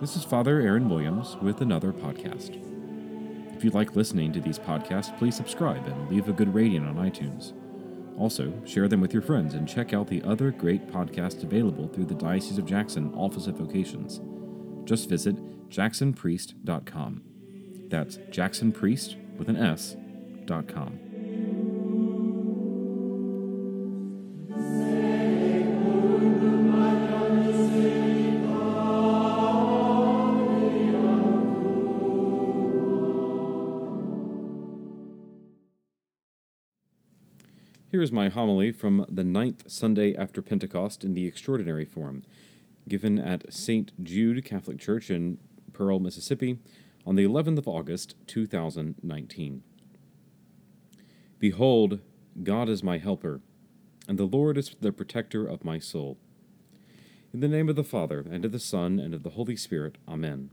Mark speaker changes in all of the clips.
Speaker 1: This is Father Aaron Williams with another podcast. If you like listening to these podcasts, please subscribe and leave a good rating on iTunes. Also, share them with your friends and check out the other great podcasts available through the Diocese of Jackson Office of Vocations. Just visit jacksonpriest.com. That's jacksonpriest with an S dot com. Here is my homily from the ninth Sunday after Pentecost in the extraordinary form, given at St. Jude Catholic Church in Pearl, Mississippi, on the 11th of August, 2019. Behold, God is my helper, and the Lord is the protector of my soul. In the name of the Father, and of the Son, and of the Holy Spirit, Amen.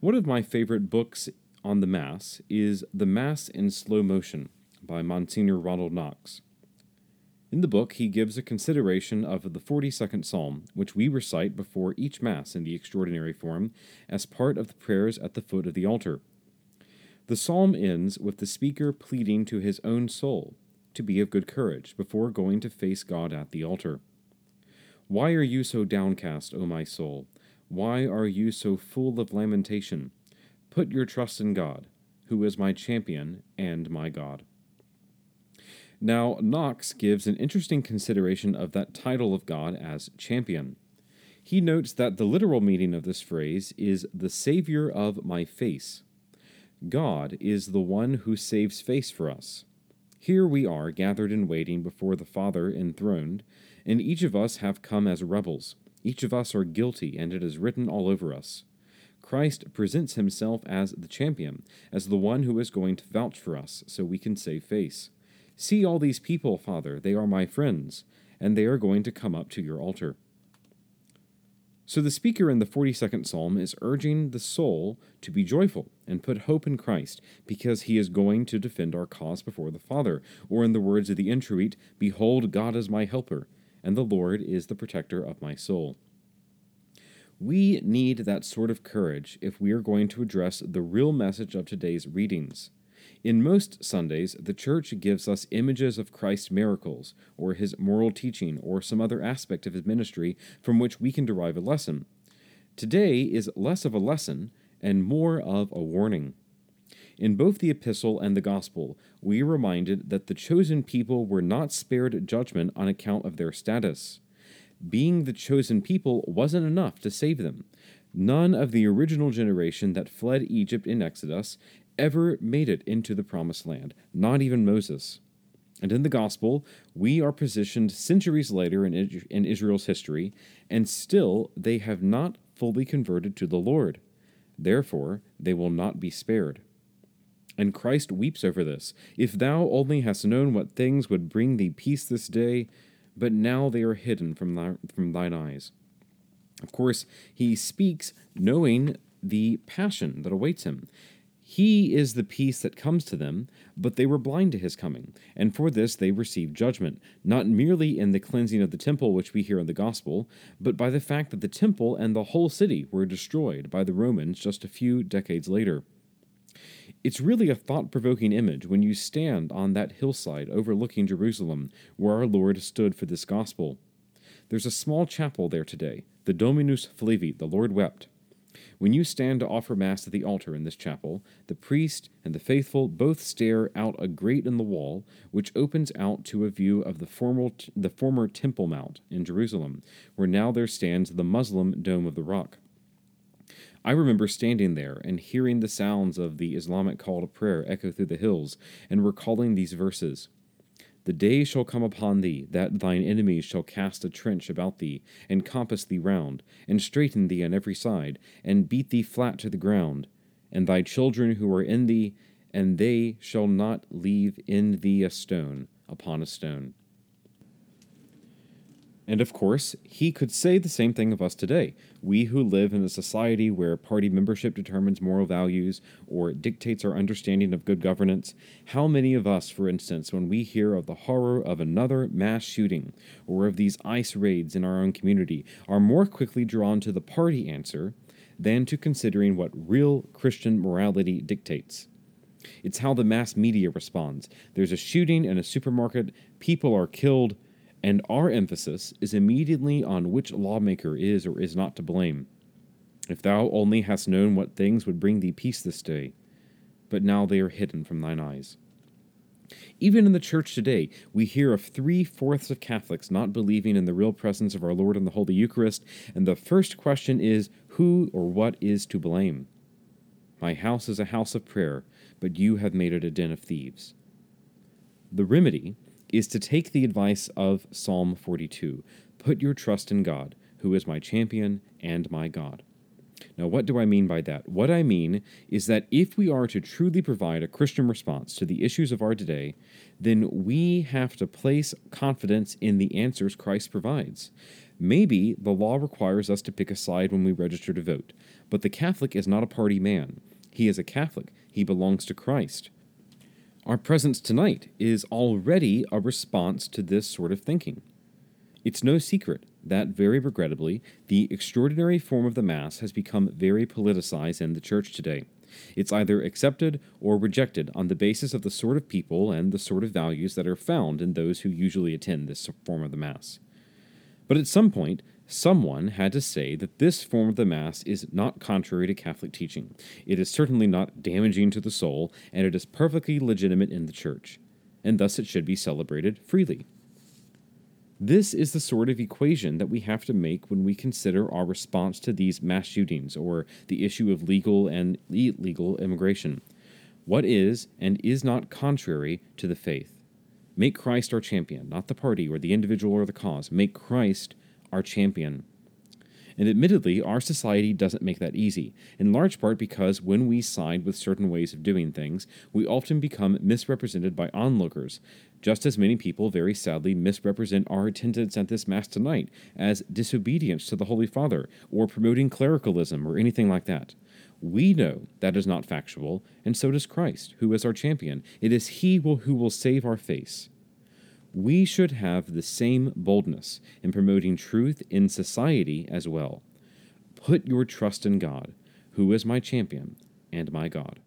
Speaker 1: One of my favorite books on the Mass is The Mass in Slow Motion by Monsignor Ronald Knox. In the book, he gives a consideration of the 42nd Psalm, which we recite before each Mass in the extraordinary form as part of the prayers at the foot of the altar. The psalm ends with the speaker pleading to his own soul to be of good courage before going to face God at the altar. Why are you so downcast, O my soul? Why are you so full of lamentation? Put your trust in God, who is my champion and my God. Now, Knox gives an interesting consideration of that title of God as champion. He notes that the literal meaning of this phrase is the Savior of my face. God is the one who saves face for us. Here we are gathered and waiting before the Father enthroned, and each of us have come as rebels. Each of us are guilty, and it is written all over us. Christ presents himself as the champion, as the one who is going to vouch for us so we can save face. See all these people, Father, they are my friends, and they are going to come up to your altar. So the speaker in the 42nd Psalm is urging the soul to be joyful and put hope in Christ, because he is going to defend our cause before the Father. Or in the words of the introit, Behold, God is my helper, and the Lord is the protector of my soul. We need that sort of courage if we are going to address the real message of today's readings. In most Sundays, the Church gives us images of Christ's miracles, or his moral teaching, or some other aspect of his ministry from which we can derive a lesson. Today is less of a lesson and more of a warning. In both the Epistle and the Gospel, we are reminded that the chosen people were not spared judgment on account of their status. Being the chosen people wasn't enough to save them. None of the original generation that fled Egypt in Exodus ever made it into the promised land, not even Moses. And in the gospel, we are positioned centuries later in, in Israel's history, and still they have not fully converted to the Lord. Therefore, they will not be spared. And Christ weeps over this. If thou only hast known what things would bring thee peace this day, but now they are hidden from, thy, from thine eyes. Of course, he speaks knowing the passion that awaits him. He is the peace that comes to them, but they were blind to his coming, and for this they received judgment, not merely in the cleansing of the temple, which we hear in the Gospel, but by the fact that the temple and the whole city were destroyed by the Romans just a few decades later. It's really a thought provoking image when you stand on that hillside overlooking Jerusalem, where our Lord stood for this gospel. There's a small chapel there today, the Dominus Flevit, the Lord wept. When you stand to offer Mass at the altar in this chapel, the priest and the faithful both stare out a grate in the wall, which opens out to a view of the, formal, the former Temple Mount in Jerusalem, where now there stands the Muslim Dome of the Rock. I remember standing there and hearing the sounds of the Islamic call to prayer echo through the hills and recalling these verses the day shall come upon thee that thine enemies shall cast a trench about thee, and compass thee round, and straiten thee on every side, and beat thee flat to the ground, and thy children who are in thee, and they shall not leave in thee a stone upon a stone. And of course, he could say the same thing of us today. We who live in a society where party membership determines moral values or dictates our understanding of good governance, how many of us, for instance, when we hear of the horror of another mass shooting or of these ICE raids in our own community, are more quickly drawn to the party answer than to considering what real Christian morality dictates? It's how the mass media responds. There's a shooting in a supermarket, people are killed and our emphasis is immediately on which lawmaker is or is not to blame. If thou only hast known what things would bring thee peace this day, but now they are hidden from thine eyes. Even in the church today, we hear of three fourths of Catholics not believing in the real presence of our Lord in the Holy Eucharist, and the first question is who or what is to blame? My house is a house of prayer, but you have made it a den of thieves. The remedy is to take the advice of Psalm 42 Put your trust in God, who is my champion and my God. Now, what do I mean by that? What I mean is that if we are to truly provide a Christian response to the issues of our day, then we have to place confidence in the answers Christ provides. Maybe the law requires us to pick a side when we register to vote, but the Catholic is not a party man. He is a Catholic, he belongs to Christ. Our presence tonight is already a response to this sort of thinking. It's no secret that, very regrettably, the extraordinary form of the Mass has become very politicized in the Church today. It's either accepted or rejected on the basis of the sort of people and the sort of values that are found in those who usually attend this form of the Mass. But at some point, Someone had to say that this form of the Mass is not contrary to Catholic teaching. It is certainly not damaging to the soul, and it is perfectly legitimate in the Church, and thus it should be celebrated freely. This is the sort of equation that we have to make when we consider our response to these mass shootings or the issue of legal and illegal immigration. What is and is not contrary to the faith? Make Christ our champion, not the party or the individual or the cause. Make Christ our champion. And admittedly, our society doesn't make that easy, in large part because when we side with certain ways of doing things, we often become misrepresented by onlookers, just as many people very sadly misrepresent our attendance at this Mass tonight as disobedience to the Holy Father, or promoting clericalism, or anything like that. We know that is not factual, and so does Christ, who is our champion. It is He who will save our face we should have the same boldness in promoting truth in society as well. Put your trust in God, who is my champion and my God.